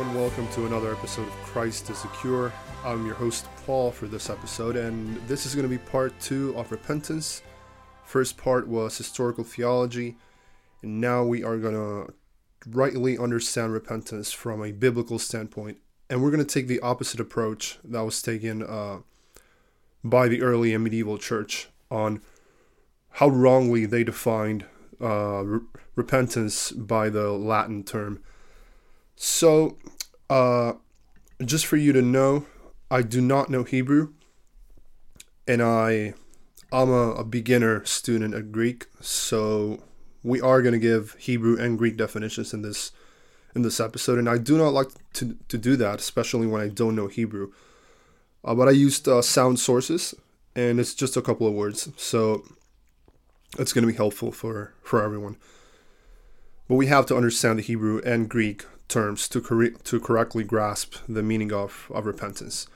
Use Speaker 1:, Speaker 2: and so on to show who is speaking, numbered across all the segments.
Speaker 1: Everyone. Welcome to another episode of Christ is the Cure. I'm your host, Paul, for this episode, and this is going to be part two of repentance. First part was historical theology, and now we are going to rightly understand repentance from a biblical standpoint. And we're going to take the opposite approach that was taken uh, by the early and medieval church on how wrongly they defined uh, re- repentance by the Latin term. So, uh, just for you to know, I do not know Hebrew, and I, I'm a, a beginner student at Greek. So, we are going to give Hebrew and Greek definitions in this in this episode, and I do not like to to do that, especially when I don't know Hebrew. Uh, but I used uh, sound sources, and it's just a couple of words, so it's going to be helpful for for everyone. But we have to understand the Hebrew and Greek terms to, cor- to correctly grasp the meaning of, of repentance.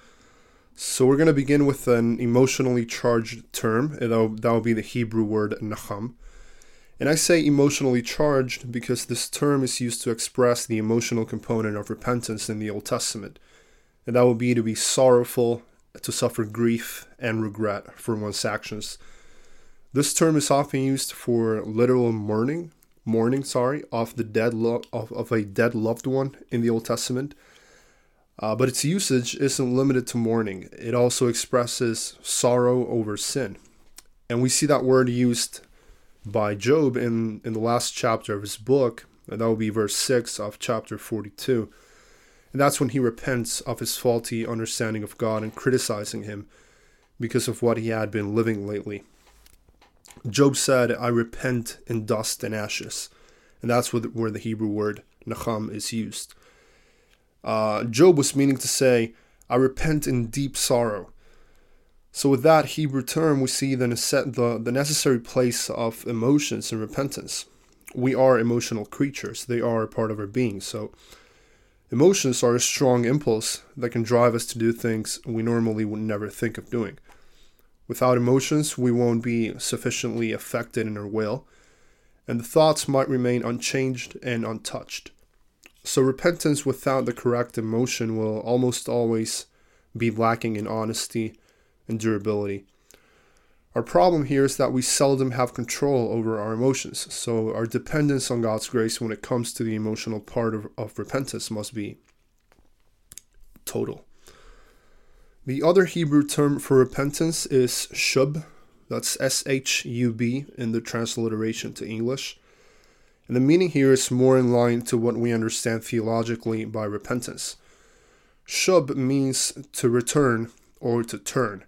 Speaker 1: So we're going to begin with an emotionally charged term. That will be the Hebrew word nacham. And I say emotionally charged because this term is used to express the emotional component of repentance in the Old Testament. And that would be to be sorrowful, to suffer grief and regret for one's actions. This term is often used for literal mourning, mourning, sorry, of the dead lo- of, of a dead loved one in the Old Testament. Uh, but its usage isn't limited to mourning. It also expresses sorrow over sin. And we see that word used by Job in, in the last chapter of his book, and that will be verse 6 of chapter 42. And that's when he repents of his faulty understanding of God and criticizing him because of what he had been living lately. Job said, I repent in dust and ashes. And that's where the Hebrew word nacham is used. Uh, Job was meaning to say, I repent in deep sorrow. So, with that Hebrew term, we see the, the, the necessary place of emotions and repentance. We are emotional creatures, they are a part of our being. So, emotions are a strong impulse that can drive us to do things we normally would never think of doing. Without emotions, we won't be sufficiently affected in our will, and the thoughts might remain unchanged and untouched. So, repentance without the correct emotion will almost always be lacking in honesty and durability. Our problem here is that we seldom have control over our emotions, so our dependence on God's grace when it comes to the emotional part of, of repentance must be total. The other Hebrew term for repentance is shub. That's S H U B in the transliteration to English. And the meaning here is more in line to what we understand theologically by repentance. Shub means to return or to turn.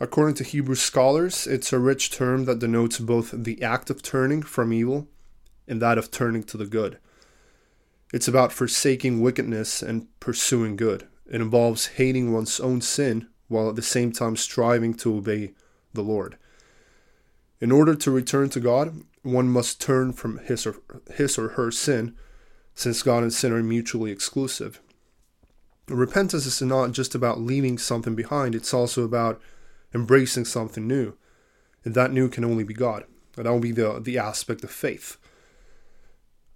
Speaker 1: According to Hebrew scholars, it's a rich term that denotes both the act of turning from evil and that of turning to the good. It's about forsaking wickedness and pursuing good. It involves hating one's own sin while at the same time striving to obey the Lord. In order to return to God, one must turn from his or, his or her sin, since God and sin are mutually exclusive. Repentance is not just about leaving something behind, it's also about embracing something new. And that new can only be God. And that will be the, the aspect of faith.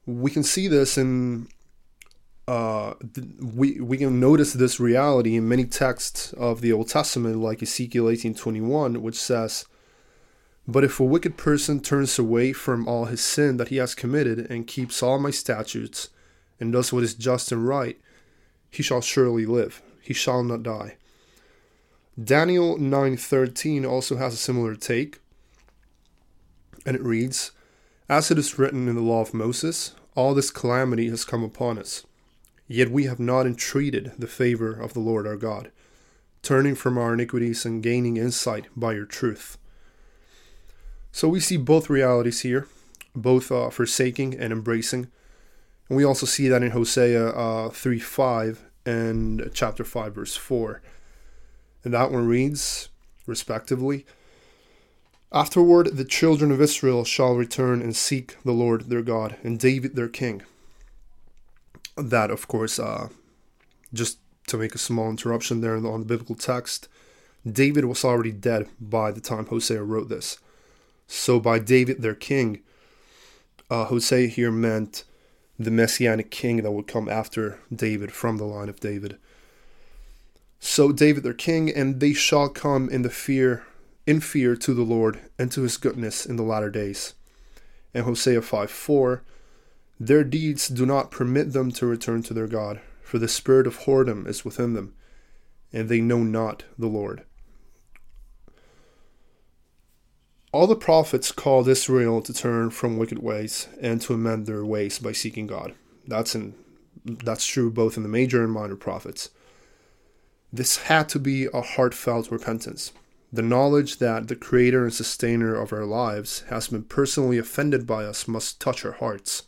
Speaker 1: We can see this in uh, we we can notice this reality in many texts of the Old Testament, like Ezekiel eighteen twenty one, which says, "But if a wicked person turns away from all his sin that he has committed and keeps all my statutes and does what is just and right, he shall surely live; he shall not die." Daniel nine thirteen also has a similar take, and it reads, "As it is written in the law of Moses, all this calamity has come upon us." Yet we have not entreated the favor of the Lord our God, turning from our iniquities and gaining insight by your truth. So we see both realities here, both uh, forsaking and embracing. And we also see that in Hosea uh, 3 5 and chapter 5, verse 4. And that one reads, respectively, Afterward the children of Israel shall return and seek the Lord their God and David their king that, of course, uh, just to make a small interruption there on the biblical text, David was already dead by the time Hosea wrote this. So, by David, their king, uh, Hosea here meant the messianic king that would come after David from the line of David. So David their king, and they shall come in the fear in fear to the Lord and to his goodness in the latter days. And Hosea 5 4 Their deeds do not permit them to return to their God, for the spirit of whoredom is within them, and they know not the Lord. All the prophets called Israel to turn from wicked ways and to amend their ways by seeking God. That's in that's true both in the major and minor prophets. This had to be a heartfelt repentance. The knowledge that the creator and sustainer of our lives has been personally offended by us must touch our hearts.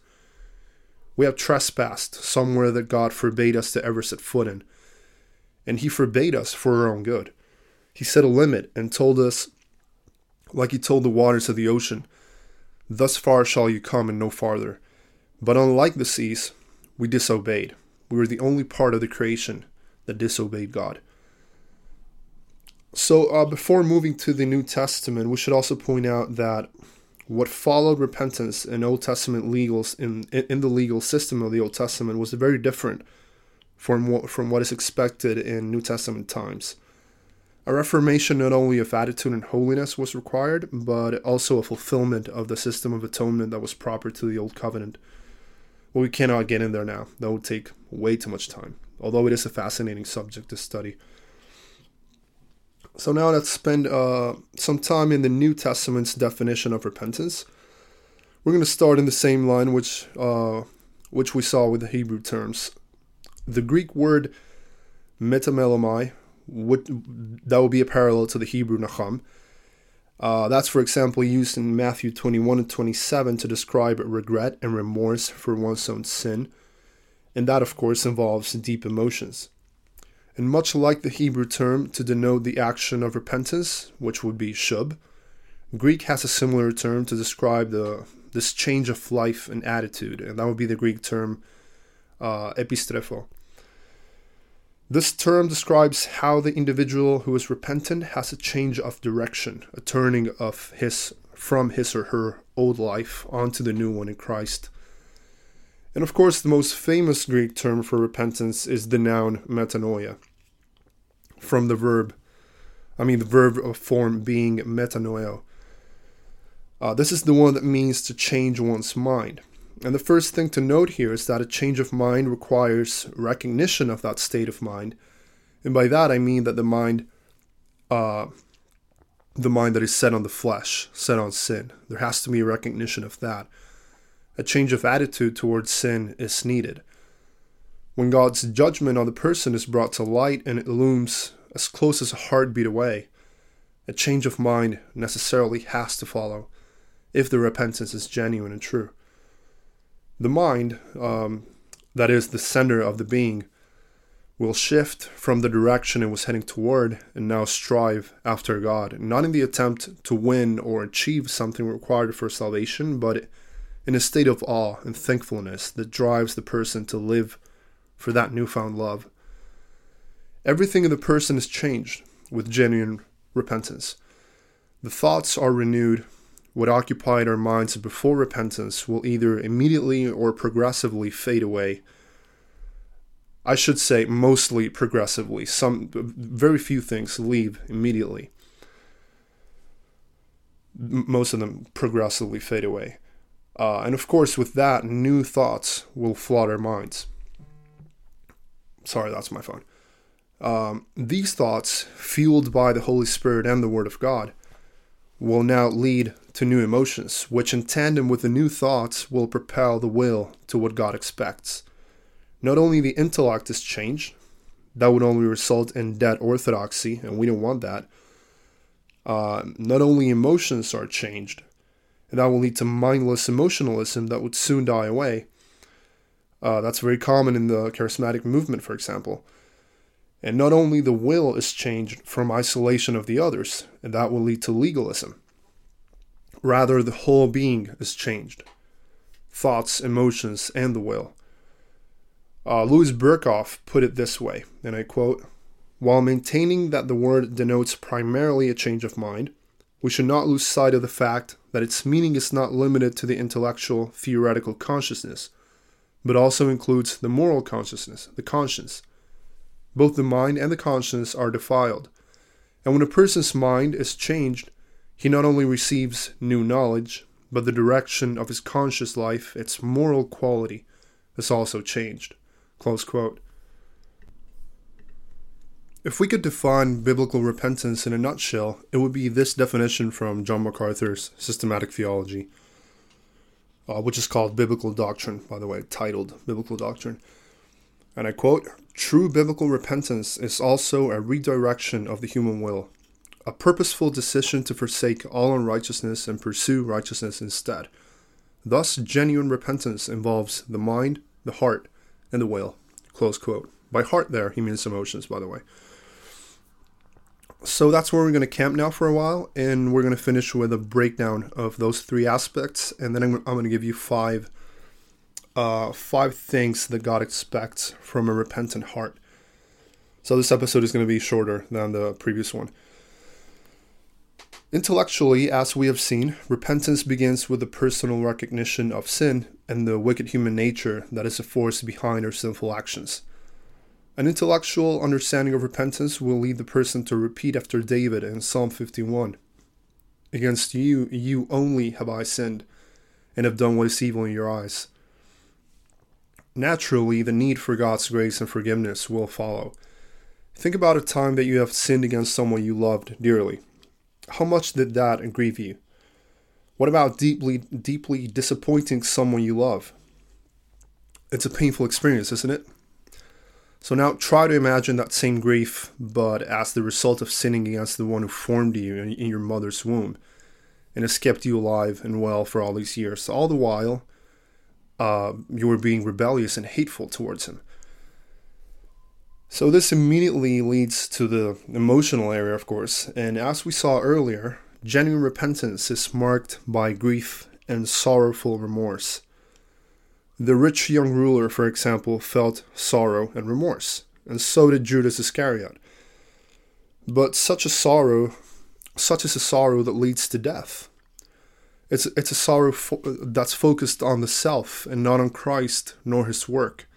Speaker 1: We have trespassed somewhere that God forbade us to ever set foot in, and He forbade us for our own good. He set a limit and told us like he told the waters of the ocean, Thus far shall you come and no farther. But unlike the seas, we disobeyed. We were the only part of the creation that disobeyed God. So, uh, before moving to the New Testament, we should also point out that what followed repentance in Old Testament legals in in the legal system of the Old Testament was very different from what, from what is expected in New Testament times. A reformation not only of attitude and holiness was required, but also a fulfillment of the system of atonement that was proper to the Old Covenant. Well, we cannot get in there now. That would take way too much time, although it is a fascinating subject to study. So now let's spend uh, some time in the New Testament's definition of repentance. We're going to start in the same line which uh, which we saw with the Hebrew terms. The Greek word metamelomai would that would be a parallel to the Hebrew nacham. Uh, that's, for example, used in Matthew 21 and 27 to describe regret and remorse for one's own sin. And that, of course, involves deep emotions. And much like the Hebrew term to denote the action of repentance, which would be shub, Greek has a similar term to describe the this change of life and attitude, and that would be the Greek term uh, epistrepho. This term describes how the individual who is repentant has a change of direction, a turning of his from his or her old life onto the new one in Christ. And of course, the most famous Greek term for repentance is the noun metanoia, from the verb, I mean, the verb form being metanoeo. Uh, this is the one that means to change one's mind. And the first thing to note here is that a change of mind requires recognition of that state of mind. And by that I mean that the mind uh, the mind that is set on the flesh, set on sin. There has to be a recognition of that. A change of attitude towards sin is needed. When God's judgment on the person is brought to light and it looms as close as a heartbeat away, a change of mind necessarily has to follow if the repentance is genuine and true. The mind, um, that is the center of the being, will shift from the direction it was heading toward and now strive after God, not in the attempt to win or achieve something required for salvation, but in a state of awe and thankfulness that drives the person to live for that newfound love. Everything in the person is changed with genuine repentance. The thoughts are renewed what occupied our minds before repentance will either immediately or progressively fade away. I should say mostly progressively. Some very few things leave immediately. Most of them progressively fade away. Uh, and of course, with that, new thoughts will flood our minds. Sorry, that's my phone. Um, these thoughts, fueled by the Holy Spirit and the Word of God, will now lead to new emotions, which in tandem with the new thoughts will propel the will to what God expects. Not only the intellect is changed, that would only result in dead orthodoxy, and we don't want that. Uh, not only emotions are changed, and that will lead to mindless emotionalism that would soon die away. Uh, that's very common in the charismatic movement, for example. And not only the will is changed from isolation of the others, and that will lead to legalism. Rather, the whole being is changed thoughts, emotions, and the will. Uh, Louis Berkhof put it this way, and I quote While maintaining that the word denotes primarily a change of mind, we should not lose sight of the fact that its meaning is not limited to the intellectual, theoretical consciousness, but also includes the moral consciousness, the conscience. Both the mind and the conscience are defiled. And when a person's mind is changed, he not only receives new knowledge, but the direction of his conscious life, its moral quality, is also changed. Close quote. If we could define biblical repentance in a nutshell, it would be this definition from John MacArthur's Systematic Theology, uh, which is called Biblical Doctrine, by the way, titled Biblical Doctrine. And I quote True biblical repentance is also a redirection of the human will, a purposeful decision to forsake all unrighteousness and pursue righteousness instead. Thus, genuine repentance involves the mind, the heart, and the will. Close quote. By heart, there, he means emotions, by the way so that's where we're going to camp now for a while, and we're going to finish with a breakdown of those three aspects, and then I'm, I'm going to give you five, uh, five things that God expects from a repentant heart. So this episode is going to be shorter than the previous one. Intellectually, as we have seen, repentance begins with the personal recognition of sin and the wicked human nature that is a force behind our sinful actions. An intellectual understanding of repentance will lead the person to repeat after David in Psalm 51 Against you, you only have I sinned, and have done what is evil in your eyes. Naturally, the need for God's grace and forgiveness will follow. Think about a time that you have sinned against someone you loved dearly. How much did that grieve you? What about deeply, deeply disappointing someone you love? It's a painful experience, isn't it? So now try to imagine that same grief, but as the result of sinning against the one who formed you in your mother's womb and has kept you alive and well for all these years. All the while, uh, you were being rebellious and hateful towards him. So this immediately leads to the emotional area, of course. And as we saw earlier, genuine repentance is marked by grief and sorrowful remorse. The rich young ruler, for example, felt sorrow and remorse, and so did Judas Iscariot. But such a sorrow, such is a sorrow that leads to death. It's, it's a sorrow fo- that's focused on the self and not on Christ nor his work.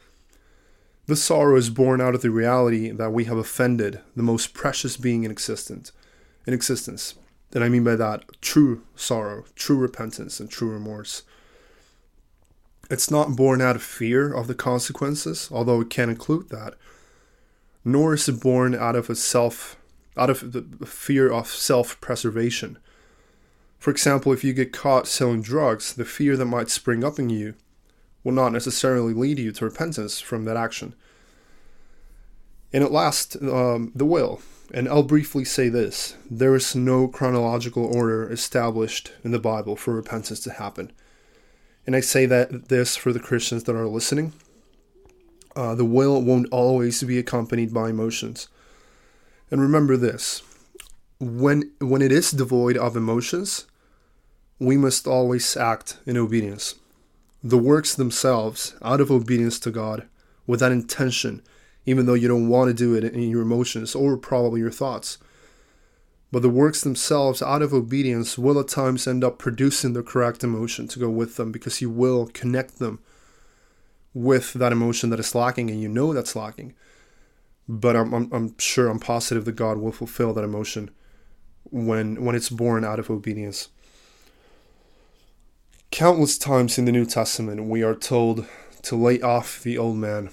Speaker 1: This sorrow is born out of the reality that we have offended the most precious being in existence. In existence. And I mean by that true sorrow, true repentance, and true remorse. It's not born out of fear of the consequences, although it can include that, nor is it born out of a self out of the fear of self-preservation. For example, if you get caught selling drugs, the fear that might spring up in you will not necessarily lead you to repentance from that action. And at last, um, the will. And I'll briefly say this there is no chronological order established in the Bible for repentance to happen. And I say that this for the Christians that are listening. Uh, the will won't always be accompanied by emotions. And remember this when, when it is devoid of emotions, we must always act in obedience. The works themselves, out of obedience to God, with that intention, even though you don't want to do it in your emotions or probably your thoughts, but the works themselves, out of obedience, will at times end up producing the correct emotion to go with them because you will connect them with that emotion that is lacking and you know that's lacking. But I'm, I'm, I'm sure, I'm positive that God will fulfill that emotion when, when it's born out of obedience. Countless times in the New Testament, we are told to lay off the old man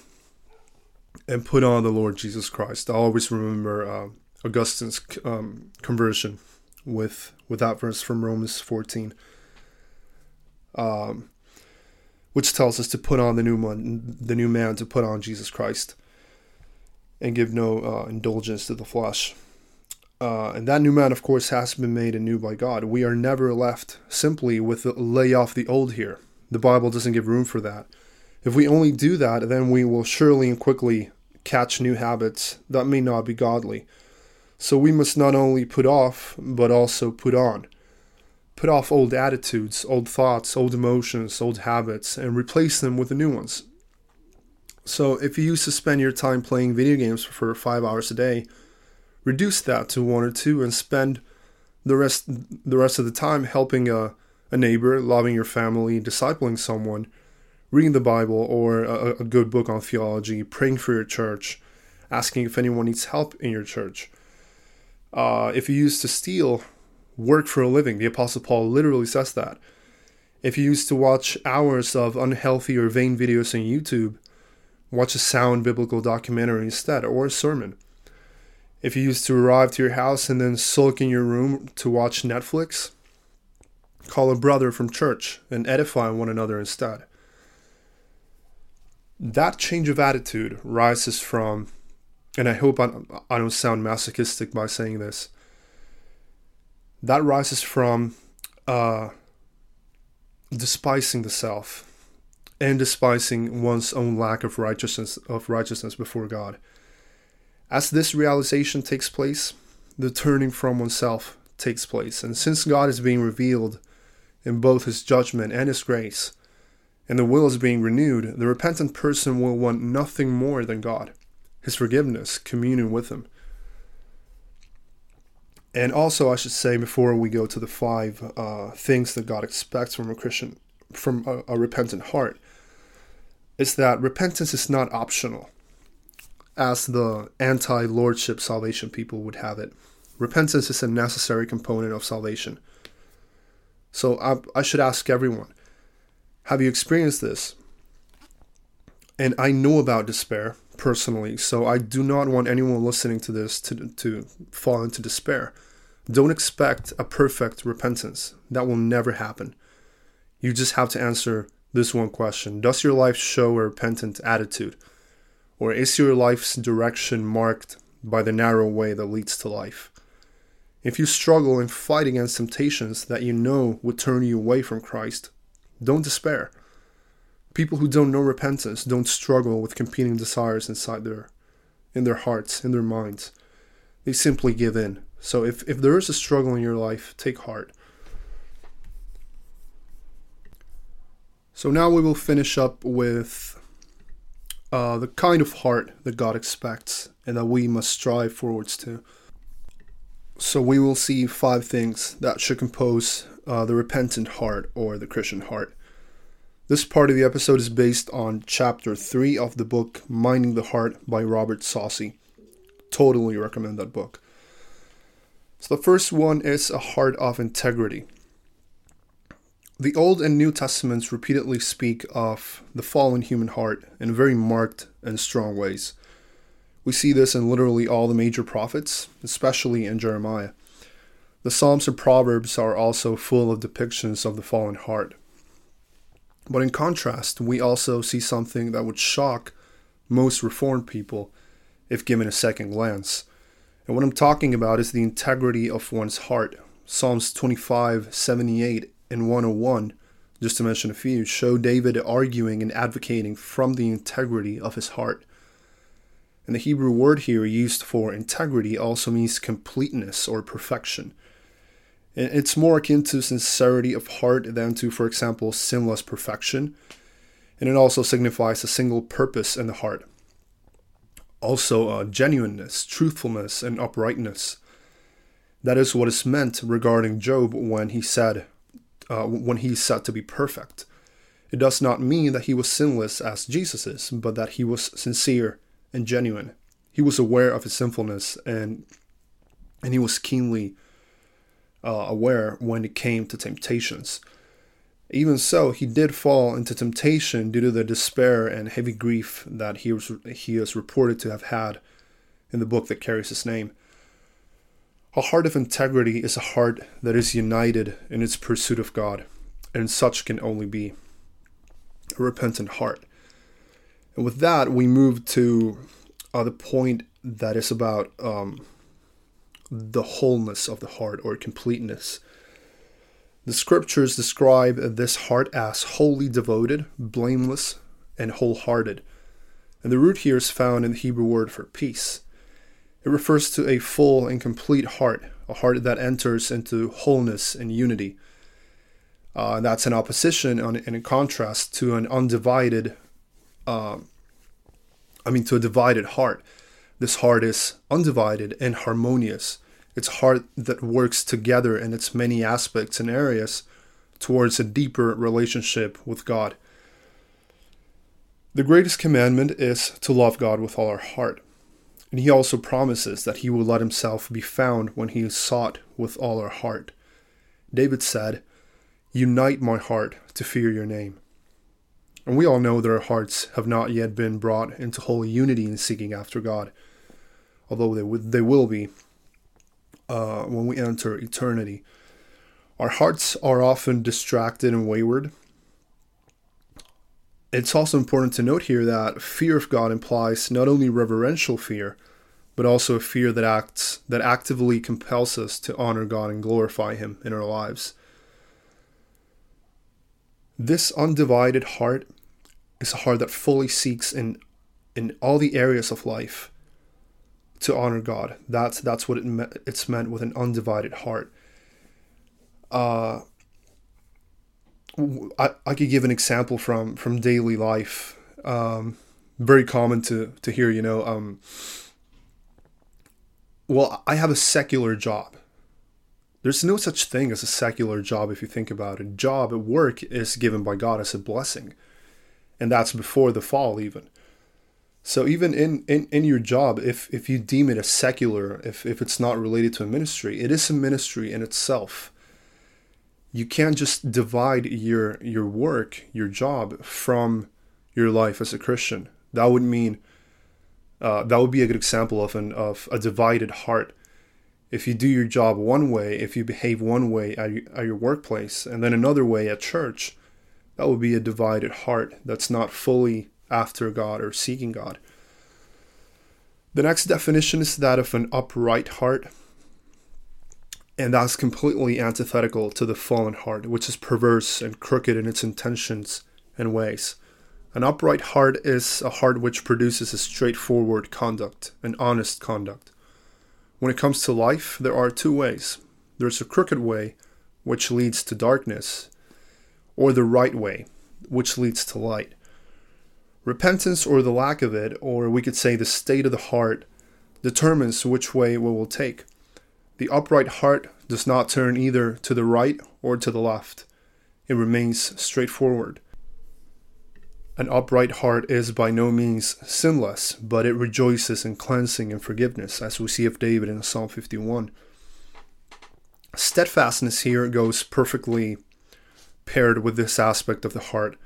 Speaker 1: and put on the Lord Jesus Christ. I always remember uh, Augustine's um, conversion with with that verse from Romans 14, um, which tells us to put on the new man, the new man, to put on Jesus Christ, and give no uh, indulgence to the flesh. Uh, and that new man, of course, has been made anew by God. We are never left simply with the, lay off the old here. The Bible doesn't give room for that. If we only do that, then we will surely and quickly catch new habits that may not be godly so we must not only put off, but also put on. Put off old attitudes, old thoughts, old emotions, old habits, and replace them with the new ones. So if you used to spend your time playing video games for five hours a day, reduce that to one or two and spend the rest the rest of the time helping a, a neighbor, loving your family, discipling someone, reading the Bible or a, a good book on theology, praying for your church, asking if anyone needs help in your church. Uh, if you used to steal, work for a living. The Apostle Paul literally says that. If you used to watch hours of unhealthy or vain videos on YouTube, watch a sound biblical documentary instead or a sermon. If you used to arrive to your house and then sulk in your room to watch Netflix, call a brother from church and edify one another instead. That change of attitude rises from, and I hope I, I don't sound masochistic by saying this, that rises from uh, despising the self and despising one's own lack of righteousness of righteousness before God. As this realization takes place, the turning from oneself takes place. And since God is being revealed in both his judgment and his grace, and the will is being renewed, the repentant person will want nothing more than God, his forgiveness, communion with him. And also, I should say before we go to the five uh, things that God expects from a Christian, from a, a repentant heart, is that repentance is not optional as the anti lordship salvation people would have it. Repentance is a necessary component of salvation. So I, I should ask everyone have you experienced this? And I know about despair personally, so I do not want anyone listening to this to, to fall into despair. Don't expect a perfect repentance. That will never happen. You just have to answer this one question Does your life show a repentant attitude? Or is your life's direction marked by the narrow way that leads to life? If you struggle and fight against temptations that you know would turn you away from Christ, don't despair. People who don't know repentance don't struggle with competing desires inside their in their hearts, in their minds. They simply give in. So if, if there is a struggle in your life, take heart. So now we will finish up with uh, the kind of heart that God expects and that we must strive forwards to. So we will see five things that should compose uh, the repentant heart or the Christian heart. This part of the episode is based on chapter 3 of the book Minding the Heart by Robert Saucy. Totally recommend that book. So the first one is a heart of integrity. The Old and New Testaments repeatedly speak of the fallen human heart in very marked and strong ways. We see this in literally all the major prophets, especially in Jeremiah. The Psalms and Proverbs are also full of depictions of the fallen heart. But in contrast, we also see something that would shock most Reformed people if given a second glance. And what I'm talking about is the integrity of one's heart. Psalms 25, 78 in 101, just to mention a few, show David arguing and advocating from the integrity of his heart. And the Hebrew word here used for integrity also means completeness or perfection. It's more akin to sincerity of heart than to, for example, sinless perfection. And it also signifies a single purpose in the heart. Also, uh, genuineness, truthfulness, and uprightness. That is what is meant regarding Job when he said, uh, when he's said to be perfect. It does not mean that he was sinless as Jesus is, but that he was sincere and genuine. He was aware of his sinfulness and and he was keenly uh, aware when it came to temptations. Even so, he did fall into temptation due to the despair and heavy grief that he was he is reported to have had in the book that carries his name. A heart of integrity is a heart that is united in its pursuit of God, and such can only be a repentant heart. And with that, we move to uh, the point that is about um, the wholeness of the heart or completeness. The scriptures describe this heart as wholly devoted, blameless, and wholehearted. And the root here is found in the Hebrew word for peace. It refers to a full and complete heart, a heart that enters into wholeness and unity. Uh, that's an opposition and in contrast to an undivided, uh, I mean, to a divided heart. This heart is undivided and harmonious. It's heart that works together in its many aspects and areas towards a deeper relationship with God. The greatest commandment is to love God with all our heart. And he also promises that he will let himself be found when he is sought with all our heart. David said, Unite my heart to fear your name. And we all know that our hearts have not yet been brought into holy unity in seeking after God, although they, w- they will be uh, when we enter eternity. Our hearts are often distracted and wayward, it's also important to note here that fear of God implies not only reverential fear, but also a fear that acts that actively compels us to honor God and glorify him in our lives. This undivided heart is a heart that fully seeks in in all the areas of life to honor God. That's that's what it me- it's meant with an undivided heart. Uh, I, I could give an example from from daily life. Um, very common to to hear, you know. Um, well, I have a secular job. There's no such thing as a secular job if you think about it. Job at work is given by God as a blessing, and that's before the fall even. So even in, in, in your job, if if you deem it a secular, if, if it's not related to a ministry, it is a ministry in itself you can't just divide your your work, your job from your life as a Christian. That would mean uh, that would be a good example of an of a divided heart. If you do your job one way, if you behave one way at your, at your workplace, and then another way at church, that would be a divided heart that's not fully after God or seeking God. The next definition is that of an upright heart and that's completely antithetical to the fallen heart, which is perverse and crooked in its intentions and ways. An upright heart is a heart which produces a straightforward conduct, an honest conduct. When it comes to life, there are two ways there's a crooked way, which leads to darkness, or the right way, which leads to light. Repentance, or the lack of it, or we could say the state of the heart, determines which way we will take. The upright heart does not turn either to the right or to the left. It remains straightforward. An upright heart is by no means sinless, but it rejoices in cleansing and forgiveness, as we see of David in Psalm 51. Steadfastness here goes perfectly paired with this aspect of the heart.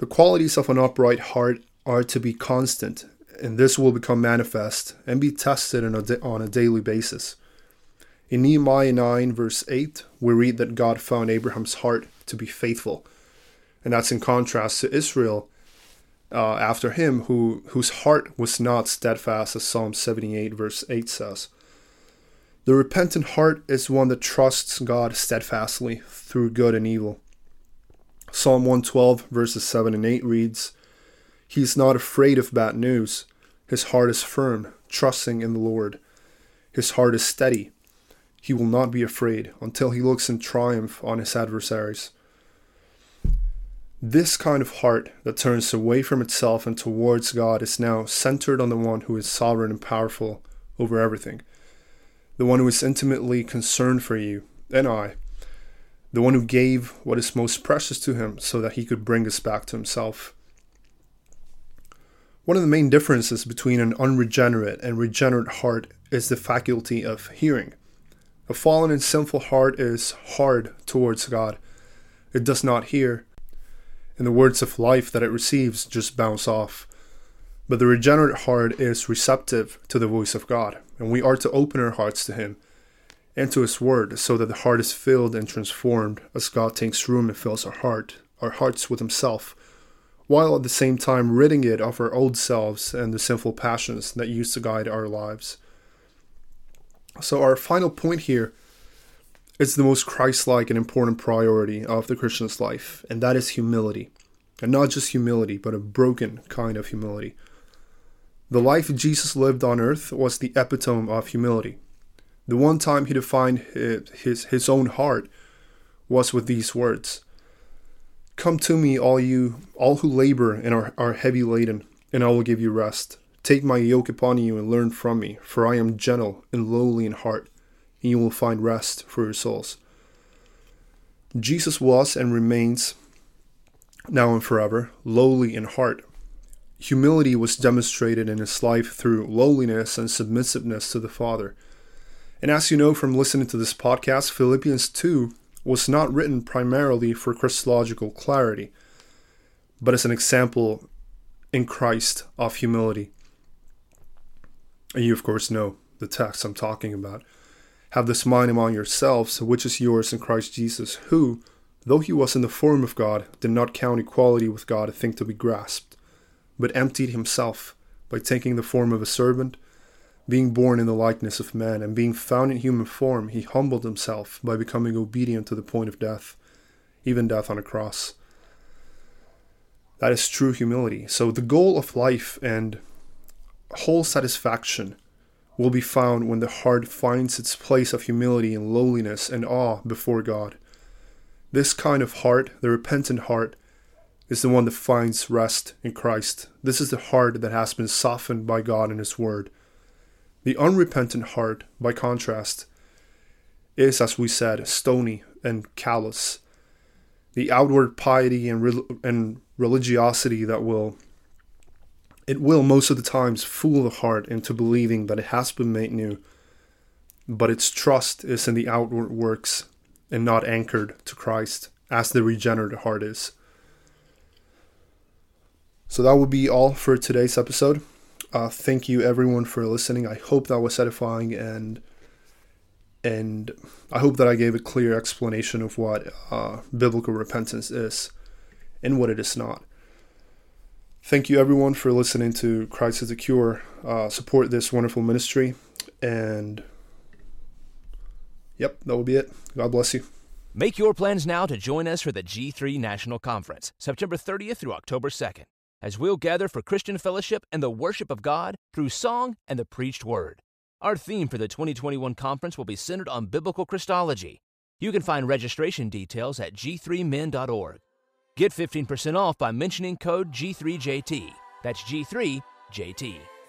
Speaker 1: The qualities of an upright heart are to be constant, and this will become manifest and be tested on a, on a daily basis. In Nehemiah 9, verse 8, we read that God found Abraham's heart to be faithful. And that's in contrast to Israel uh, after him, who, whose heart was not steadfast, as Psalm 78, verse 8 says. The repentant heart is one that trusts God steadfastly through good and evil. Psalm 112, verses 7 and 8 reads, He is not afraid of bad news. His heart is firm, trusting in the Lord. His heart is steady he will not be afraid until he looks in triumph on his adversaries. This kind of heart that turns away from itself and towards God is now centered on the one who is sovereign and powerful over everything, the one who is intimately concerned for you and I, the one who gave what is most precious to him so that he could bring us back to himself. One of the main differences between an unregenerate and regenerate heart is the faculty of hearing. A fallen and sinful heart is hard towards God. It does not hear, and the words of life that it receives just bounce off. But the regenerate heart is receptive to the voice of God, and we are to open our hearts to Him and to His Word so that the heart is filled and transformed as God takes room and fills our heart, our hearts with Himself, while at the same time ridding it of our old selves and the sinful passions that used to guide our lives. So, our final point here is the most Christ like and important priority of the Christian's life, and that is humility. And not just humility, but a broken kind of humility. The life Jesus lived on earth was the epitome of humility. The one time he defined his, his own heart was with these words Come to me, all you, all who labor and are, are heavy laden, and I will give you rest. Take my yoke upon you and learn from me, for I am gentle and lowly in heart, and you will find rest for your souls. Jesus was and remains, now and forever, lowly in heart, humility was demonstrated in his life through lowliness and submissiveness to the Father. And as you know from listening to this podcast, Philippians 2 was not written primarily for Christological clarity, but as an example in Christ of humility. And you, of course, know the text I'm talking about. Have this mind among yourselves, which is yours in Christ Jesus, who, though he was in the form of God, did not count equality with God a thing to be grasped, but emptied himself by taking the form of a servant being born in the likeness of man, and being found in human form, he humbled himself by becoming obedient to the point of death, even death on a cross. That is true humility. So, the goal of life and whole satisfaction will be found when the heart finds its place of humility and lowliness and awe before God. This kind of heart, the repentant heart, is the one that finds rest in Christ. This is the heart that has been softened by God and His Word. The unrepentant heart, by contrast, is, as we said, stony and callous. The outward piety and, re- and religiosity that will, it will most of the times fool the heart into believing that it has been made new, but its trust is in the outward works and not anchored to Christ, as the regenerate heart is. So that would be all for today's episode. Uh, thank you everyone for listening. I hope that was edifying and and I hope that I gave a clear explanation of what uh, biblical repentance is and what it is not. Thank you everyone for listening to Christ is the Cure. Uh, support this wonderful ministry and yep, that will be it. God bless you.
Speaker 2: Make your plans now to join us for the G3 National Conference, September 30th through October 2nd as we'll gather for Christian fellowship and the worship of God through song and the preached word. Our theme for the 2021 conference will be centered on biblical Christology. You can find registration details at g3min.org. Get 15% off by mentioning code G3JT. That's G3JT.